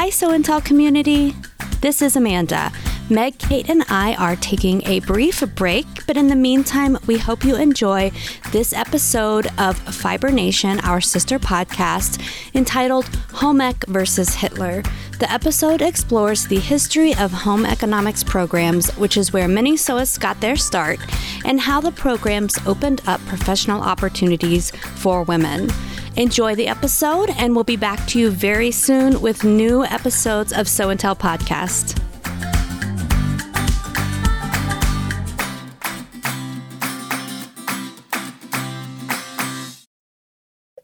Hi, So and Tell community. This is Amanda. Meg, Kate, and I are taking a brief break, but in the meantime, we hope you enjoy this episode of Fiber Nation, our sister podcast, entitled Home Ec versus Hitler. The episode explores the history of home economics programs, which is where many sewists got their start, and how the programs opened up professional opportunities for women. Enjoy the episode, and we'll be back to you very soon with new episodes of So and Tell podcast.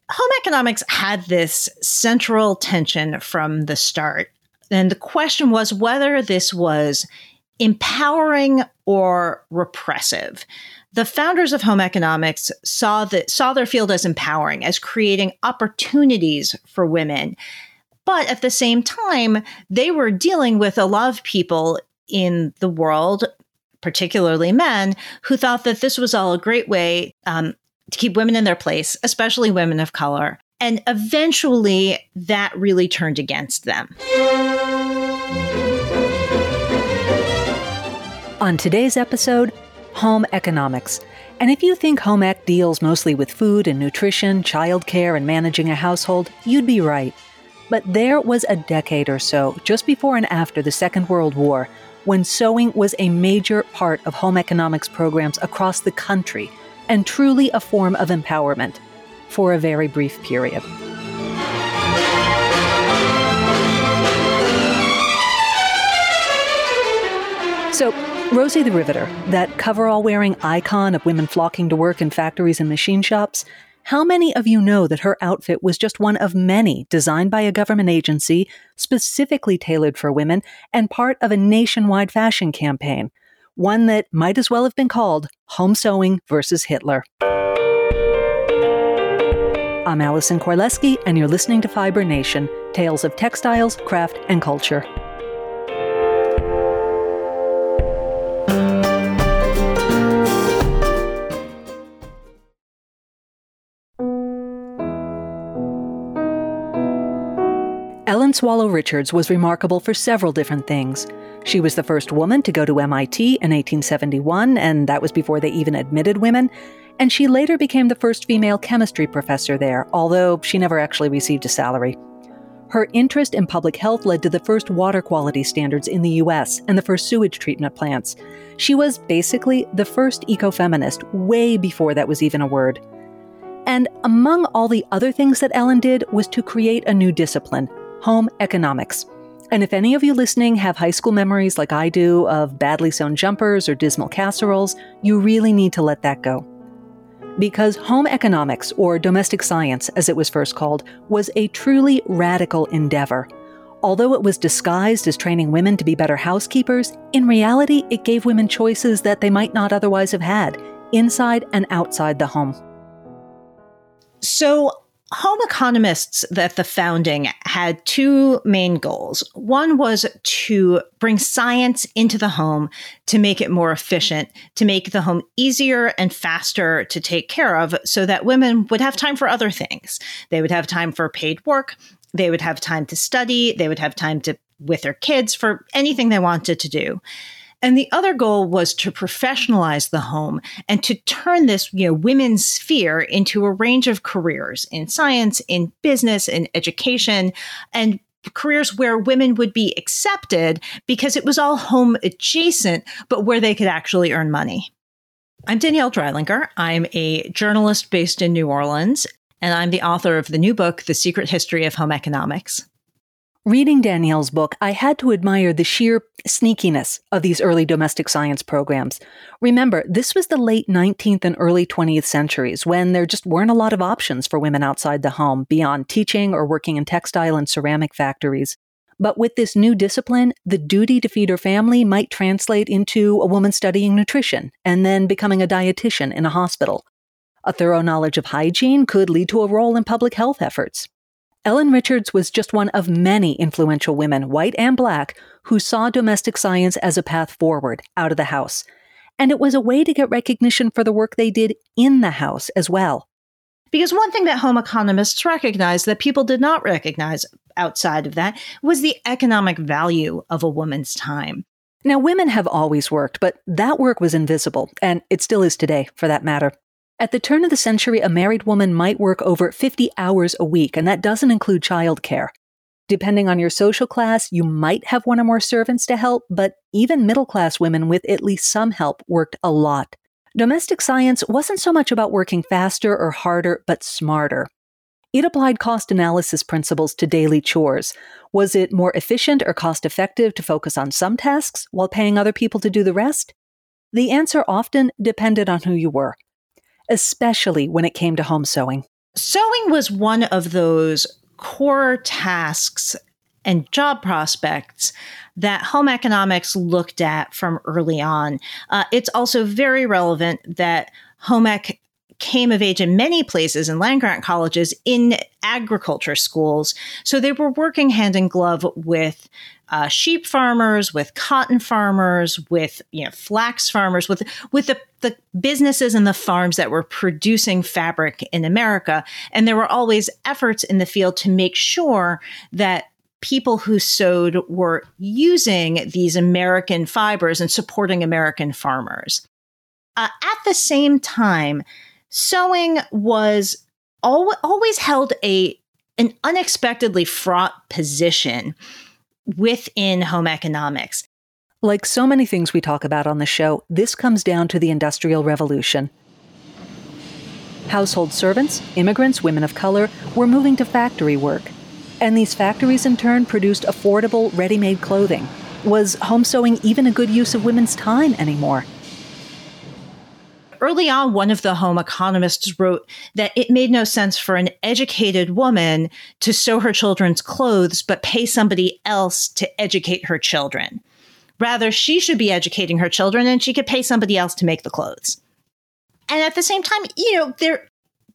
Home economics had this central tension from the start. And the question was whether this was empowering or repressive the founders of home economics saw that saw their field as empowering, as creating opportunities for women. But at the same time, they were dealing with a lot of people in the world, particularly men, who thought that this was all a great way um, to keep women in their place, especially women of color. And eventually, that really turned against them. On today's episode, home economics. And if you think home ec deals mostly with food and nutrition, childcare, and managing a household, you'd be right. But there was a decade or so, just before and after the Second World War, when sewing was a major part of home economics programs across the country and truly a form of empowerment for a very brief period. So, Rosie the Riveter, that coverall wearing icon of women flocking to work in factories and machine shops, how many of you know that her outfit was just one of many designed by a government agency, specifically tailored for women, and part of a nationwide fashion campaign? One that might as well have been called Home Sewing versus Hitler. I'm Allison Korleski, and you're listening to Fiber Nation Tales of Textiles, Craft, and Culture. Swallow Richards was remarkable for several different things. She was the first woman to go to MIT in 1871, and that was before they even admitted women. And she later became the first female chemistry professor there, although she never actually received a salary. Her interest in public health led to the first water quality standards in the US and the first sewage treatment plants. She was basically the first ecofeminist, way before that was even a word. And among all the other things that Ellen did was to create a new discipline, home economics. And if any of you listening have high school memories like I do of badly sewn jumpers or dismal casseroles, you really need to let that go. Because home economics, or domestic science as it was first called, was a truly radical endeavor. Although it was disguised as training women to be better housekeepers, in reality it gave women choices that they might not otherwise have had, inside and outside the home. So, home economists at the founding had two main goals. One was to bring science into the home to make it more efficient, to make the home easier and faster to take care of so that women would have time for other things. They would have time for paid work, they would have time to study, they would have time to with their kids for anything they wanted to do. And the other goal was to professionalize the home and to turn this, you know, women's sphere into a range of careers in science, in business, in education, and careers where women would be accepted because it was all home adjacent, but where they could actually earn money. I'm Danielle Dreilinger. I'm a journalist based in New Orleans, and I'm the author of the new book, The Secret History of Home Economics. Reading Danielle's book, I had to admire the sheer sneakiness of these early domestic science programs. Remember, this was the late 19th and early 20th centuries when there just weren't a lot of options for women outside the home beyond teaching or working in textile and ceramic factories. But with this new discipline, the duty to feed her family might translate into a woman studying nutrition and then becoming a dietitian in a hospital. A thorough knowledge of hygiene could lead to a role in public health efforts. Ellen Richards was just one of many influential women, white and black, who saw domestic science as a path forward out of the house. And it was a way to get recognition for the work they did in the house as well. Because one thing that home economists recognized that people did not recognize outside of that was the economic value of a woman's time. Now, women have always worked, but that work was invisible, and it still is today, for that matter. At the turn of the century, a married woman might work over 50 hours a week, and that doesn't include childcare. Depending on your social class, you might have one or more servants to help, but even middle class women with at least some help worked a lot. Domestic science wasn't so much about working faster or harder, but smarter. It applied cost analysis principles to daily chores. Was it more efficient or cost effective to focus on some tasks while paying other people to do the rest? The answer often depended on who you were, especially when it came to home sewing. Sewing was one of those core tasks and job prospects that home economics looked at from early on. Uh, it's also very relevant that home ec came of age in many places in land grant colleges in agriculture schools. So they were working hand in glove with uh, sheep farmers, with cotton farmers, with you know flax farmers, with with the, the businesses and the farms that were producing fabric in America. And there were always efforts in the field to make sure that people who sewed were using these American fibers and supporting American farmers. Uh, at the same time, sewing was al- always held a an unexpectedly fraught position within home economics. Like so many things we talk about on the show, this comes down to the Industrial Revolution. Household servants, immigrants, women of color were moving to factory work. And these factories in turn produced affordable, ready made clothing. Was home sewing even a good use of women's time anymore? Early on, one of the home economists wrote that it made no sense for an educated woman to sew her children's clothes but pay somebody else to educate her children. Rather, she should be educating her children and she could pay somebody else to make the clothes. And at the same time, you know, there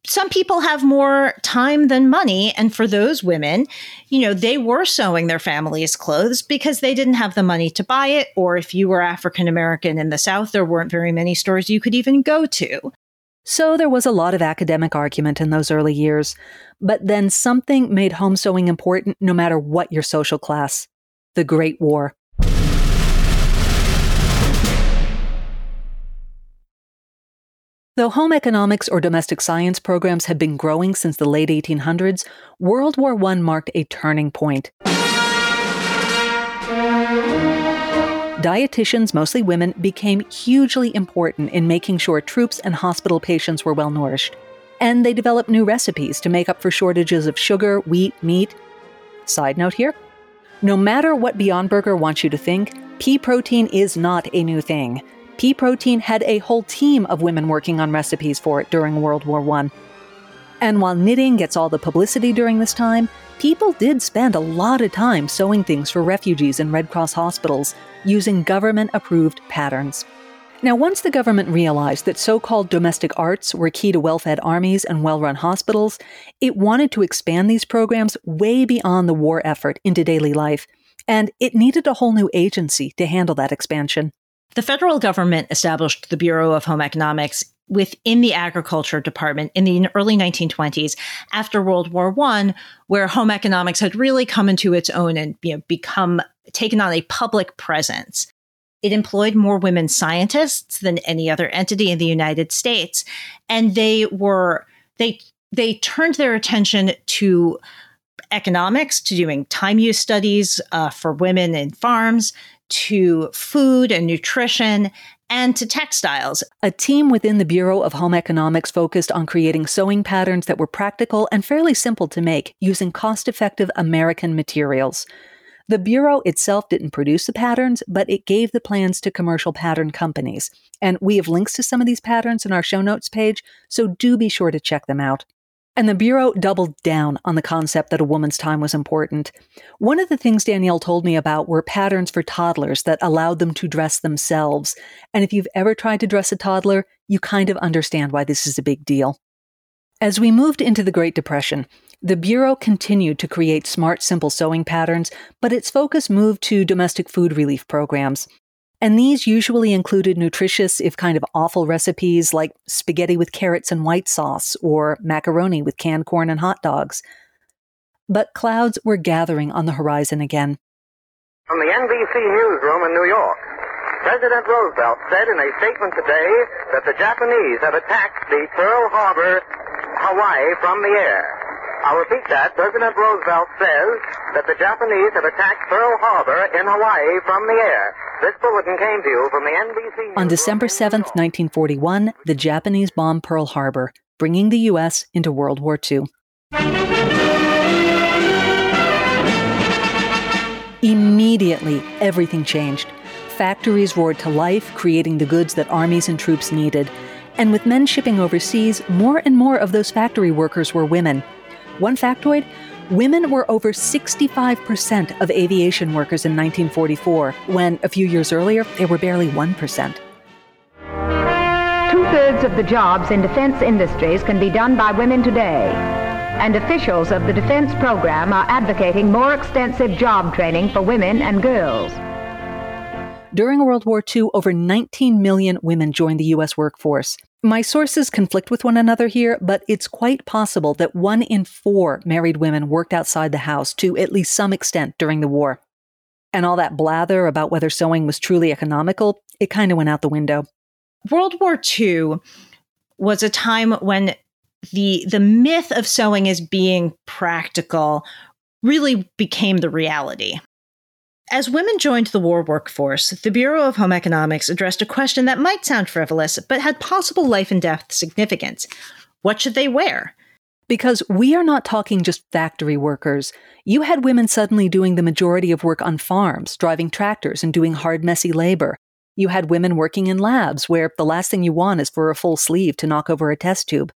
some people have more time than money. And for those women, you know, they were sewing their family's clothes because they didn't have the money to buy it. Or if you were African American in the South, there weren't very many stores you could even go to. So there was a lot of academic argument in those early years. But then something made home sewing important no matter what your social class the Great War. Though home economics or domestic science programs had been growing since the late 1800s, World War I marked a turning point. Dietitians, mostly women, became hugely important in making sure troops and hospital patients were well nourished. And they developed new recipes to make up for shortages of sugar, wheat, meat. Side note here no matter what Beyond Burger wants you to think, pea protein is not a new thing. Pea protein had a whole team of women working on recipes for it during World War I. And while knitting gets all the publicity during this time, people did spend a lot of time sewing things for refugees in Red Cross hospitals using government approved patterns. Now, once the government realized that so called domestic arts were key to well fed armies and well run hospitals, it wanted to expand these programs way beyond the war effort into daily life, and it needed a whole new agency to handle that expansion. The federal government established the Bureau of Home Economics within the agriculture department in the early 1920s after World War I, where home economics had really come into its own and you know, become taken on a public presence. It employed more women scientists than any other entity in the United States, and they were they they turned their attention to economics, to doing time use studies uh, for women in farms, to food and nutrition, and to textiles. A team within the Bureau of Home Economics focused on creating sewing patterns that were practical and fairly simple to make using cost effective American materials. The Bureau itself didn't produce the patterns, but it gave the plans to commercial pattern companies. And we have links to some of these patterns in our show notes page, so do be sure to check them out. And the Bureau doubled down on the concept that a woman's time was important. One of the things Danielle told me about were patterns for toddlers that allowed them to dress themselves. And if you've ever tried to dress a toddler, you kind of understand why this is a big deal. As we moved into the Great Depression, the Bureau continued to create smart, simple sewing patterns, but its focus moved to domestic food relief programs. And these usually included nutritious, if kind of awful recipes like spaghetti with carrots and white sauce or macaroni with canned corn and hot dogs. But clouds were gathering on the horizon again. From the NBC newsroom in New York, President Roosevelt said in a statement today that the Japanese have attacked the Pearl Harbor, Hawaii, from the air. I'll repeat that. President Roosevelt says that the Japanese have attacked Pearl Harbor in Hawaii from the air. This bulletin came to you from the NBC. On December 7th, 1941, the Japanese bombed Pearl Harbor, bringing the U.S. into World War II. Immediately, everything changed factories roared to life, creating the goods that armies and troops needed. And with men shipping overseas, more and more of those factory workers were women. One factoid women were over 65% of aviation workers in 1944, when a few years earlier they were barely 1%. Two thirds of the jobs in defense industries can be done by women today. And officials of the defense program are advocating more extensive job training for women and girls. During World War II, over 19 million women joined the U.S. workforce. My sources conflict with one another here, but it's quite possible that one in four married women worked outside the house to at least some extent during the war. And all that blather about whether sewing was truly economical, it kind of went out the window. World War II was a time when the the myth of sewing as being practical really became the reality. As women joined the war workforce, the Bureau of Home Economics addressed a question that might sound frivolous, but had possible life and death significance. What should they wear? Because we are not talking just factory workers. You had women suddenly doing the majority of work on farms, driving tractors, and doing hard, messy labor. You had women working in labs where the last thing you want is for a full sleeve to knock over a test tube.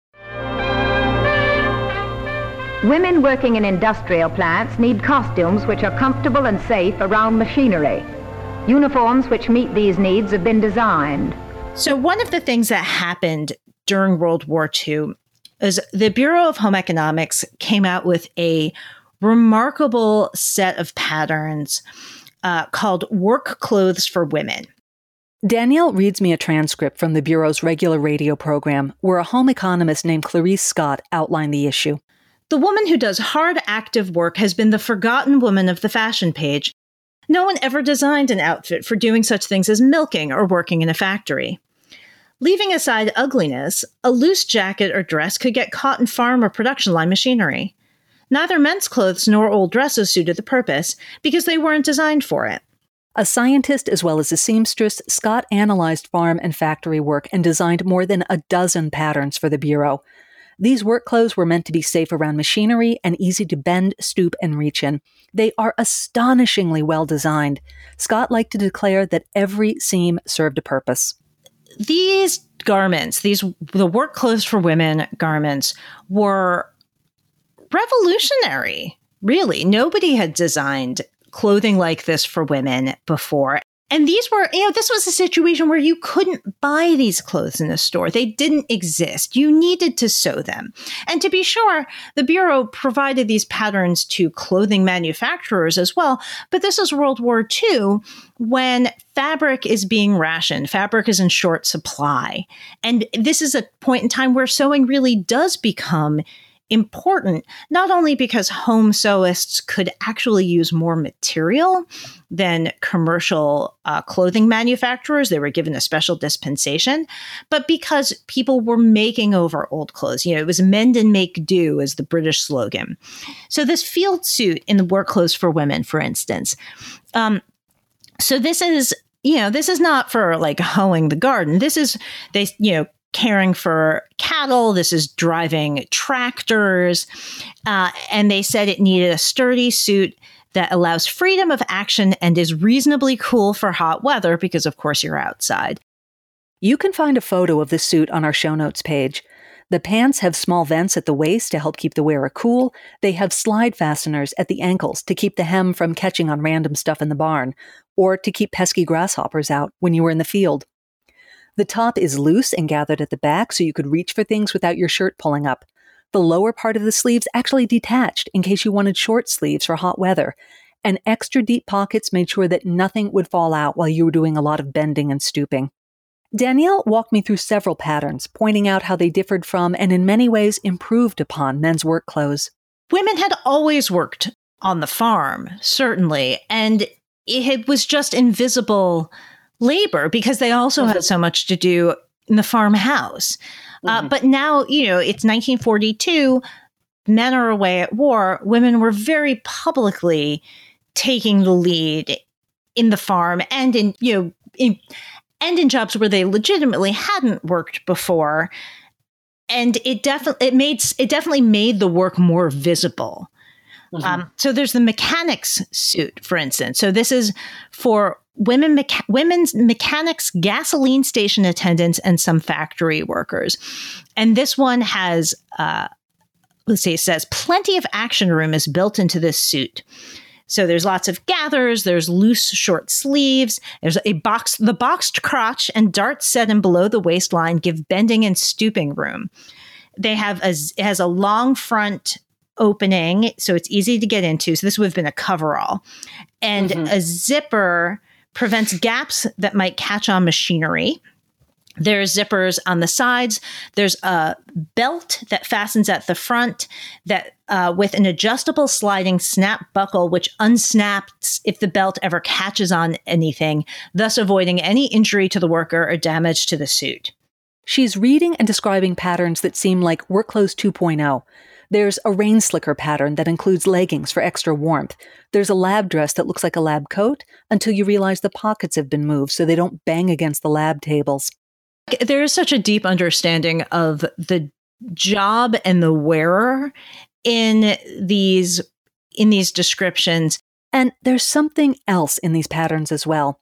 Women working in industrial plants need costumes which are comfortable and safe around machinery. Uniforms which meet these needs have been designed. So, one of the things that happened during World War II is the Bureau of Home Economics came out with a remarkable set of patterns uh, called Work Clothes for Women. Danielle reads me a transcript from the Bureau's regular radio program where a home economist named Clarice Scott outlined the issue. The woman who does hard, active work has been the forgotten woman of the fashion page. No one ever designed an outfit for doing such things as milking or working in a factory. Leaving aside ugliness, a loose jacket or dress could get caught in farm or production line machinery. Neither men's clothes nor old dresses suited the purpose because they weren't designed for it. A scientist as well as a seamstress, Scott analyzed farm and factory work and designed more than a dozen patterns for the Bureau. These work clothes were meant to be safe around machinery and easy to bend, stoop, and reach in. They are astonishingly well designed. Scott liked to declare that every seam served a purpose. These garments, these the work clothes for women garments were revolutionary. Really, nobody had designed clothing like this for women before. And these were, you know, this was a situation where you couldn't buy these clothes in a store. They didn't exist. You needed to sew them. And to be sure, the Bureau provided these patterns to clothing manufacturers as well. But this is World War II when fabric is being rationed, fabric is in short supply. And this is a point in time where sewing really does become important, not only because home sewists could actually use more material than commercial uh, clothing manufacturers. They were given a special dispensation, but because people were making over old clothes. You know, it was mend and make do, as the British slogan. So, this field suit in the work clothes for women, for instance. Um, so, this is you know, this is not for like hoeing the garden. This is, they, you know, caring for cattle. This is driving tractors. Uh, and they said it needed a sturdy suit that allows freedom of action and is reasonably cool for hot weather because, of course, you're outside. You can find a photo of the suit on our show notes page. The pants have small vents at the waist to help keep the wearer cool. They have slide fasteners at the ankles to keep the hem from catching on random stuff in the barn, or to keep pesky grasshoppers out when you were in the field. The top is loose and gathered at the back so you could reach for things without your shirt pulling up. The lower part of the sleeves actually detached in case you wanted short sleeves for hot weather. and extra deep pockets made sure that nothing would fall out while you were doing a lot of bending and stooping. Danielle walked me through several patterns, pointing out how they differed from and in many ways improved upon men's work clothes. Women had always worked on the farm, certainly, and it was just invisible labor because they also mm-hmm. had so much to do in the farmhouse. Uh, mm-hmm. Uh, but now, you know, it's 1942, men are away at war, women were very publicly taking the lead in the farm and in, you know, in, and in jobs where they legitimately hadn't worked before and it definitely it made it definitely made the work more visible mm-hmm. um, so there's the mechanics suit for instance so this is for women mecha- women's mechanics gasoline station attendants and some factory workers and this one has uh, let's see it says plenty of action room is built into this suit so there's lots of gathers, there's loose short sleeves, there's a box, the boxed crotch and darts set in below the waistline give bending and stooping room. They have a, it has a long front opening, so it's easy to get into. So this would have been a coverall. And mm-hmm. a zipper prevents gaps that might catch on machinery. There's zippers on the sides. There's a belt that fastens at the front that uh, with an adjustable sliding snap buckle, which unsnaps if the belt ever catches on anything, thus avoiding any injury to the worker or damage to the suit. She's reading and describing patterns that seem like work clothes 2.0. There's a rain slicker pattern that includes leggings for extra warmth. There's a lab dress that looks like a lab coat until you realize the pockets have been moved so they don't bang against the lab tables. There is such a deep understanding of the job and the wearer in these in these descriptions. And there's something else in these patterns as well.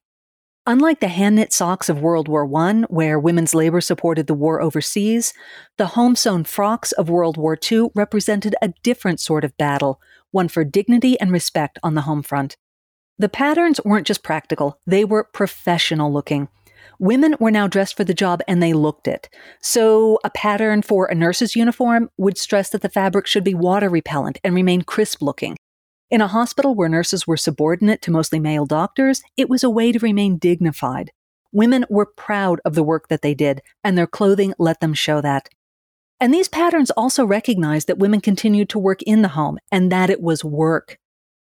Unlike the hand knit socks of World War I, where women's labor supported the war overseas, the home sewn frocks of World War II represented a different sort of battle, one for dignity and respect on the home front. The patterns weren't just practical, they were professional looking. Women were now dressed for the job and they looked it. So, a pattern for a nurse's uniform would stress that the fabric should be water repellent and remain crisp looking. In a hospital where nurses were subordinate to mostly male doctors, it was a way to remain dignified. Women were proud of the work that they did, and their clothing let them show that. And these patterns also recognized that women continued to work in the home and that it was work.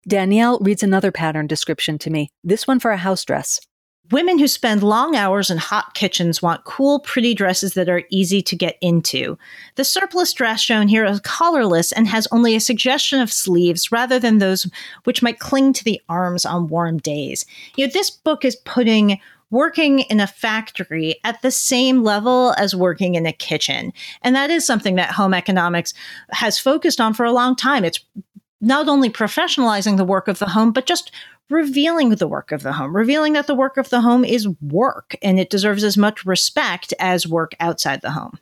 Danielle reads another pattern description to me, this one for a house dress. Women who spend long hours in hot kitchens want cool, pretty dresses that are easy to get into. The surplus dress shown here is collarless and has only a suggestion of sleeves rather than those which might cling to the arms on warm days. You know, this book is putting working in a factory at the same level as working in a kitchen. And that is something that home economics has focused on for a long time. It's not only professionalizing the work of the home, but just revealing the work of the home, revealing that the work of the home is work and it deserves as much respect as work outside the home.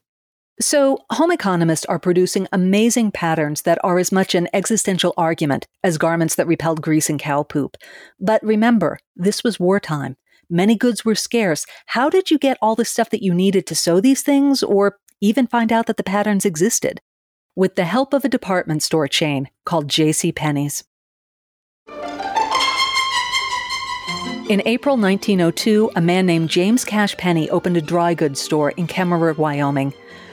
So, home economists are producing amazing patterns that are as much an existential argument as garments that repelled grease and cow poop. But remember, this was wartime. Many goods were scarce. How did you get all the stuff that you needed to sew these things or even find out that the patterns existed? With the help of a department store chain called J.C. Penney's. In April 1902, a man named James Cash Penney opened a dry goods store in Kemmerer, Wyoming.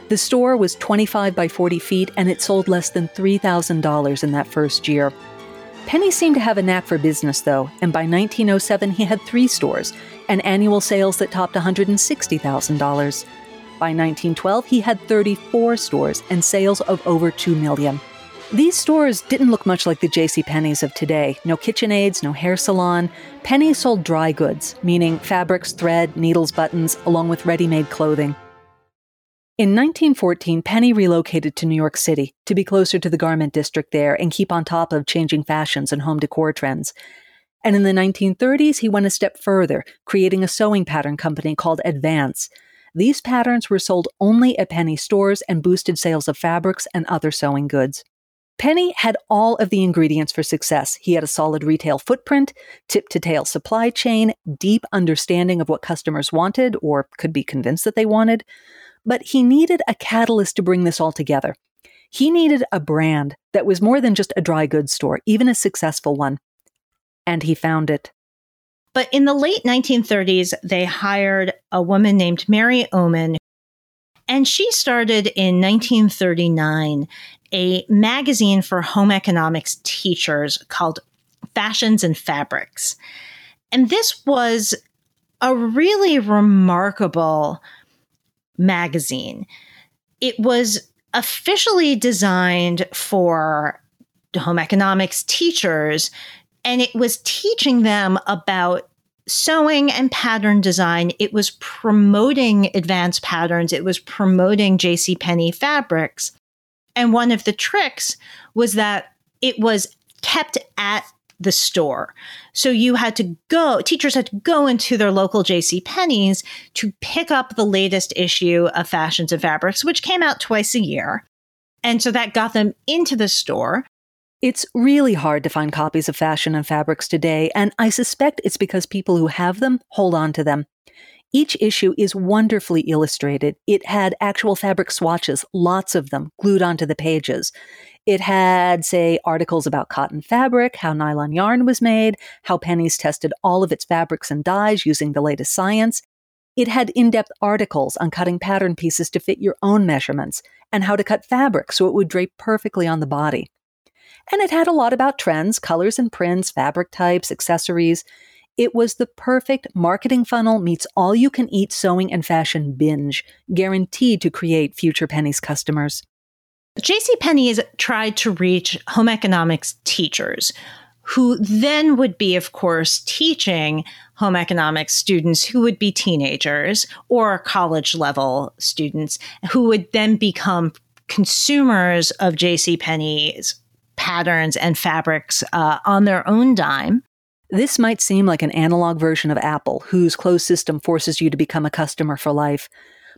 The store was 25 by 40 feet and it sold less than $3,000 in that first year. Penney seemed to have a knack for business, though, and by 1907 he had three stores and annual sales that topped $160,000. By 1912, he had 34 stores and sales of over 2 million. These stores didn't look much like the J.C. Penney's of today. No KitchenAids, no hair salon. Penney sold dry goods, meaning fabrics, thread, needles, buttons, along with ready-made clothing. In 1914, Penney relocated to New York City to be closer to the garment district there and keep on top of changing fashions and home decor trends. And in the 1930s, he went a step further, creating a sewing pattern company called Advance. These patterns were sold only at Penney stores and boosted sales of fabrics and other sewing goods. Penney had all of the ingredients for success. He had a solid retail footprint, tip to tail supply chain, deep understanding of what customers wanted or could be convinced that they wanted. But he needed a catalyst to bring this all together. He needed a brand that was more than just a dry goods store, even a successful one. and he found it. But in the late 1930s, they hired a woman named Mary Oman, and she started in 1939 a magazine for home economics teachers called Fashions and Fabrics. And this was a really remarkable magazine. It was officially designed for home economics teachers, and it was teaching them about sewing and pattern design. It was promoting advanced patterns. It was promoting J.C. Penney fabrics. And one of the tricks was that it was kept at the store. So you had to go, teachers had to go into their local J.C. Penney's to pick up the latest issue of Fashions and Fabrics, which came out twice a year. And so that got them into the store. It's really hard to find copies of Fashion and Fabrics today, and I suspect it's because people who have them hold on to them. Each issue is wonderfully illustrated. It had actual fabric swatches, lots of them, glued onto the pages. It had, say, articles about cotton fabric, how nylon yarn was made, how Penneys tested all of its fabrics and dyes using the latest science. It had in depth articles on cutting pattern pieces to fit your own measurements and how to cut fabric so it would drape perfectly on the body. And it had a lot about trends, colors and prints, fabric types, accessories. It was the perfect marketing funnel meets all you can eat sewing and fashion binge, guaranteed to create future Penneys customers. J.C. Penney's tried to reach home economics teachers who then would be, of course, teaching home economics students who would be teenagers or college level students who would then become consumers of J.C. Patterns and fabrics uh, on their own dime. This might seem like an analog version of Apple, whose closed system forces you to become a customer for life.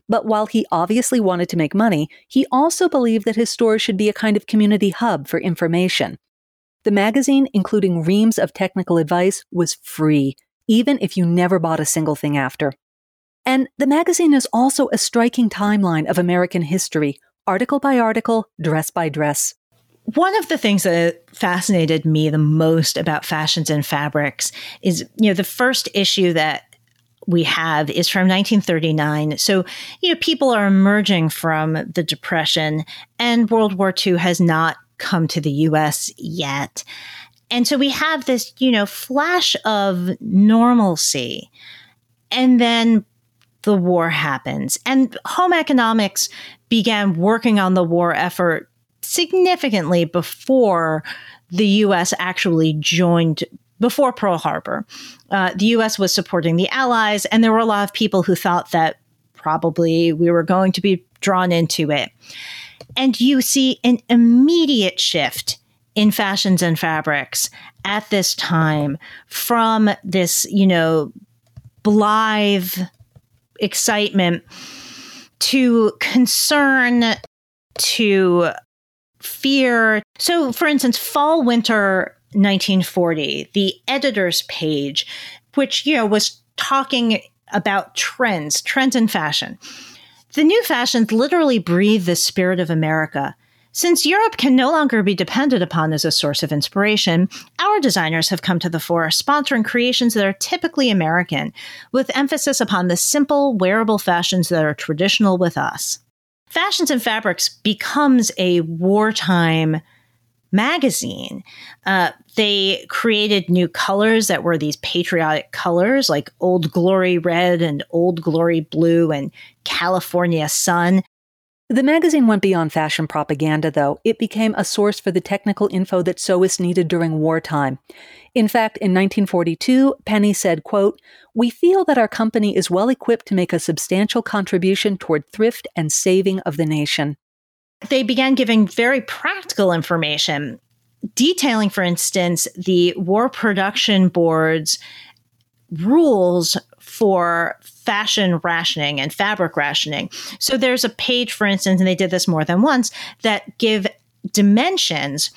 But while he obviously wanted to make money, he also believed that his store should be a kind of community hub for information. The magazine, including reams of technical advice, was free, even if you never bought a single thing after. And the magazine is also a striking timeline of American history, article by article, dress by dress. One of the things that fascinated me the most about fashions and fabrics is, you know, the first issue that we have is from 1939. So, you know, people are emerging from the Depression and World War II has not come to the US yet. And so we have this, you know, flash of normalcy. And then the war happens. And home economics began working on the war effort significantly before the US actually joined before Pearl Harbor. Uh, the US was supporting the Allies, and there were a lot of people who thought that probably we were going to be drawn into it. And you see an immediate shift in fashions and fabrics at this time from this, you know, blithe excitement to concern to fear. So, for instance, fall winter 1940, the editor's page, which, you know, was talking about trends, trends in fashion. The new fashions literally breathe the spirit of America. Since Europe can no longer be depended upon as a source of inspiration, our designers have come to the fore, sponsoring creations that are typically American, with emphasis upon the simple, wearable fashions that are traditional with us. Fashions and Fabrics becomes a wartime magazine. Uh, they created new colors that were these patriotic colors like Old Glory Red and Old Glory Blue and California Sun. The magazine went beyond fashion propaganda, though. It became a source for the technical info that sewists needed during wartime. In fact, in 1942, Penney said, quote, We feel that our company is well equipped to make a substantial contribution toward thrift and saving of the nation. They began giving very practical information, detailing, for instance, the War Production Board's rules for fashion rationing and fabric rationing. So there's a page, for instance, and they did this more than once, that give dimensions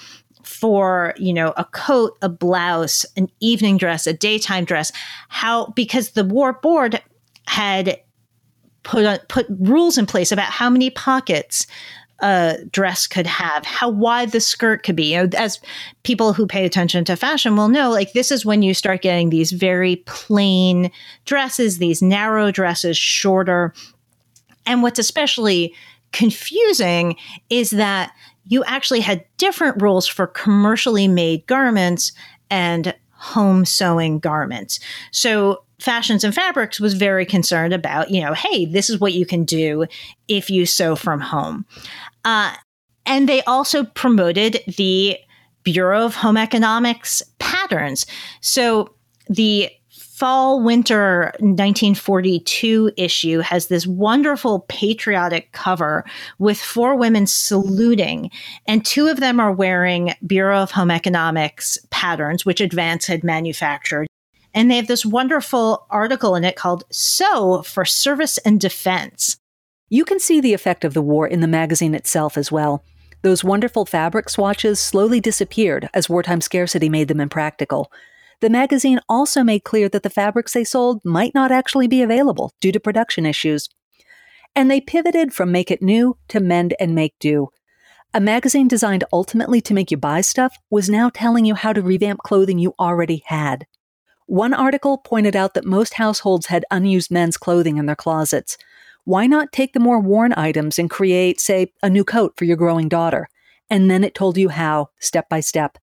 for you know a coat a blouse an evening dress a daytime dress how because the war board had put put rules in place about how many pockets a dress could have, how wide the skirt could be. You know, as people who pay attention to fashion will know, like this is when you start getting these very plain dresses, these narrow dresses, shorter. And what's especially confusing is that you actually had different rules for commercially made garments and home sewing garments. So fashions and fabrics was very concerned about, you know, hey, this is what you can do if you sew from home. Uh, and they also promoted the Bureau of Home Economics patterns. So the fall winter 1942 issue has this wonderful patriotic cover with four women saluting, and two of them are wearing Bureau of Home Economics patterns, which Advance had manufactured. And they have this wonderful article in it called Sew for Service and Defense. You can see the effect of the war in the magazine itself as well. Those wonderful fabric swatches slowly disappeared as wartime scarcity made them impractical. The magazine also made clear that the fabrics they sold might not actually be available due to production issues. And they pivoted from make it new to mend and make do. A magazine designed ultimately to make you buy stuff was now telling you how to revamp clothing you already had. One article pointed out that most households had unused men's clothing in their closets. Why not take the more worn items and create, say, a new coat for your growing daughter? And then it told you how, step by step.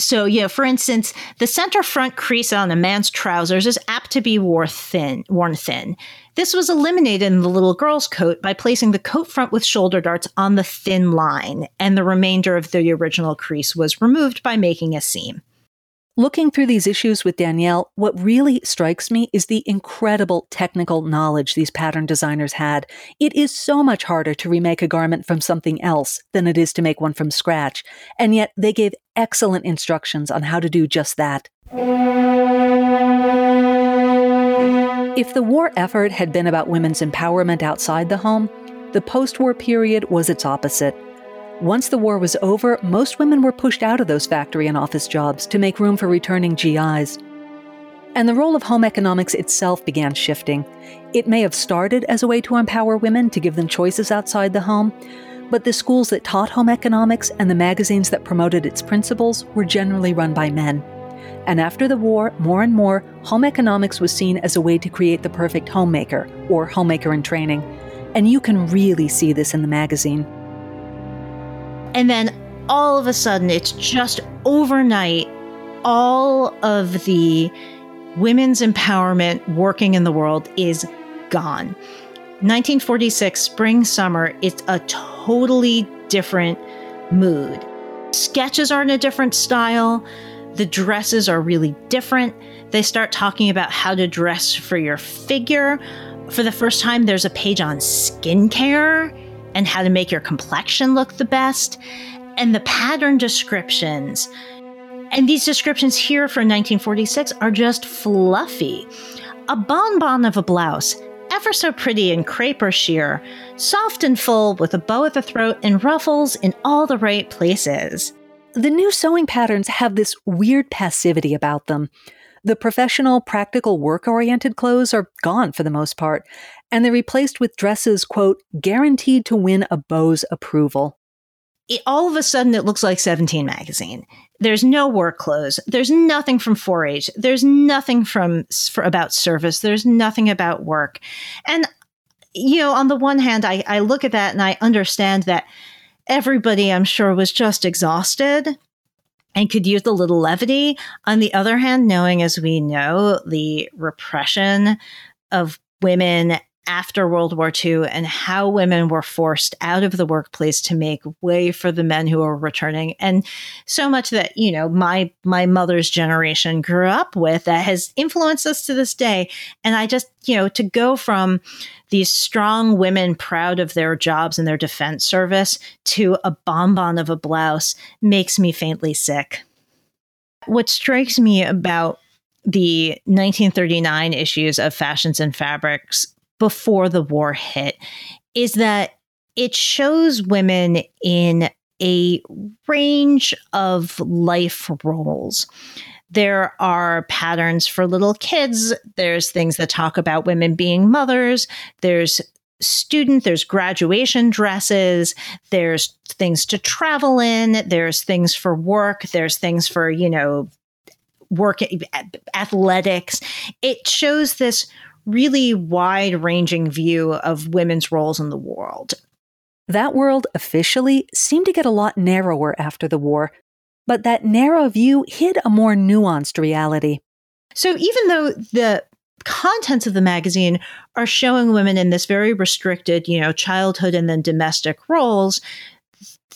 So, yeah, for instance, the center front crease on a man's trousers is apt to be worn thin, worn thin. This was eliminated in the little girl's coat by placing the coat front with shoulder darts on the thin line, and the remainder of the original crease was removed by making a seam. Looking through these issues with Danielle, what really strikes me is the incredible technical knowledge these pattern designers had. It is so much harder to remake a garment from something else than it is to make one from scratch, and yet they gave excellent instructions on how to do just that. If the war effort had been about women's empowerment outside the home, the post war period was its opposite. Once the war was over, most women were pushed out of those factory and office jobs to make room for returning GIs. And the role of home economics itself began shifting. It may have started as a way to empower women to give them choices outside the home, but the schools that taught home economics and the magazines that promoted its principles were generally run by men. And after the war, more and more, home economics was seen as a way to create the perfect homemaker, or homemaker in training. And you can really see this in the magazine. And then all of a sudden, it's just overnight, all of the women's empowerment working in the world is gone. 1946, spring, summer, it's a totally different mood. Sketches are in a different style. The dresses are really different. They start talking about how to dress for your figure. For the first time, there's a page on skincare and how to make your complexion look the best, and the pattern descriptions. And these descriptions here for 1946 are just fluffy. A bonbon of a blouse, ever so pretty in crepe or sheer, soft and full with a bow at the throat and ruffles in all the right places. The new sewing patterns have this weird passivity about them. The professional, practical, work oriented clothes are gone for the most part, and they're replaced with dresses, quote, guaranteed to win a beau's approval. It, all of a sudden, it looks like 17 magazine. There's no work clothes. There's nothing from 4-H. There's nothing from for, about service. There's nothing about work. And you know, on the one hand, I, I look at that and I understand that everybody, I'm sure, was just exhausted and could use a little levity. On the other hand, knowing as we know the repression of women after World War II and how women were forced out of the workplace to make way for the men who were returning. And so much that, you know, my my mother's generation grew up with that has influenced us to this day. And I just, you know, to go from these strong women proud of their jobs and their defense service to a bonbon of a blouse makes me faintly sick. What strikes me about the 1939 issues of Fashions and Fabrics before the war hit is that it shows women in a range of life roles. There are patterns for little kids. There's things that talk about women being mothers. There's student, there's graduation dresses, there's things to travel in, there's things for work, there's things for, you know, work athletics. It shows this really wide ranging view of women's roles in the world. That world officially seemed to get a lot narrower after the war, but that narrow view hid a more nuanced reality. So even though the contents of the magazine are showing women in this very restricted, you know, childhood and then domestic roles,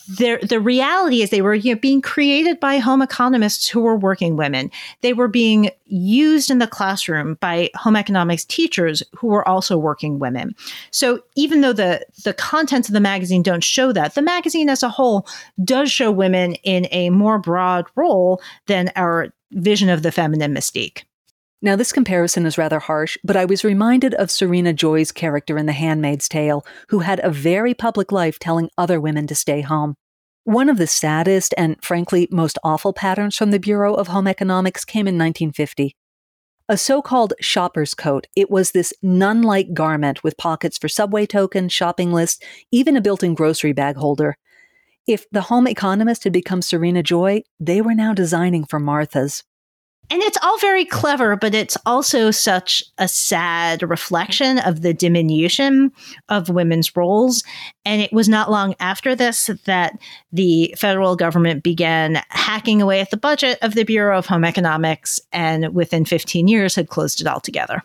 the reality is they were you know, being created by home economists who were working women. They were being used in the classroom by home economics teachers who were also working women. So even though the the contents of the magazine don't show that, the magazine as a whole does show women in a more broad role than our vision of the feminine mystique. Now, this comparison is rather harsh, but I was reminded of Serena Joy's character in The Handmaid's Tale, who had a very public life telling other women to stay home. One of the saddest and, frankly, most awful patterns from the Bureau of Home Economics came in 1950. A so called shopper's coat, it was this nun like garment with pockets for subway tokens, shopping lists, even a built in grocery bag holder. If the home economist had become Serena Joy, they were now designing for Martha's. And it's all very clever, but it's also such a sad reflection of the diminution of women's roles. And it was not long after this that the federal government began hacking away at the budget of the Bureau of Home Economics and within 15 years had closed it altogether.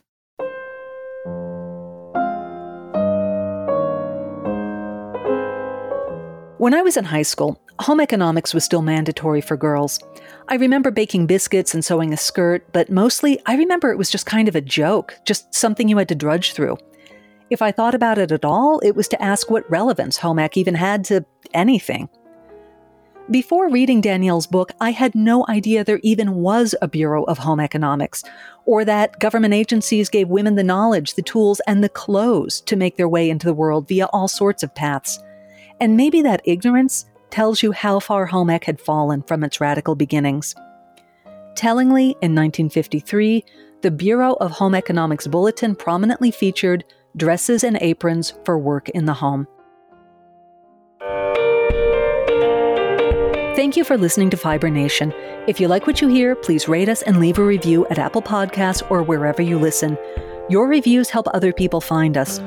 When I was in high school, home economics was still mandatory for girls. I remember baking biscuits and sewing a skirt, but mostly I remember it was just kind of a joke, just something you had to drudge through. If I thought about it at all, it was to ask what relevance home ec even had to anything. Before reading Danielle's book, I had no idea there even was a Bureau of Home Economics, or that government agencies gave women the knowledge, the tools, and the clothes to make their way into the world via all sorts of paths. And maybe that ignorance tells you how far home ec had fallen from its radical beginnings. Tellingly, in 1953, the Bureau of Home Economics Bulletin prominently featured dresses and aprons for work in the home. Thank you for listening to Fiber Nation. If you like what you hear, please rate us and leave a review at Apple Podcasts or wherever you listen. Your reviews help other people find us.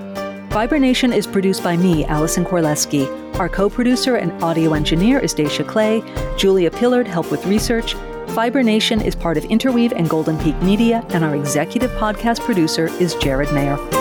Fiber Nation is produced by me, Allison Korleski. Our co producer and audio engineer is Dacia Clay. Julia Pillard helped with research. Fiber Nation is part of Interweave and Golden Peak Media, and our executive podcast producer is Jared Mayer.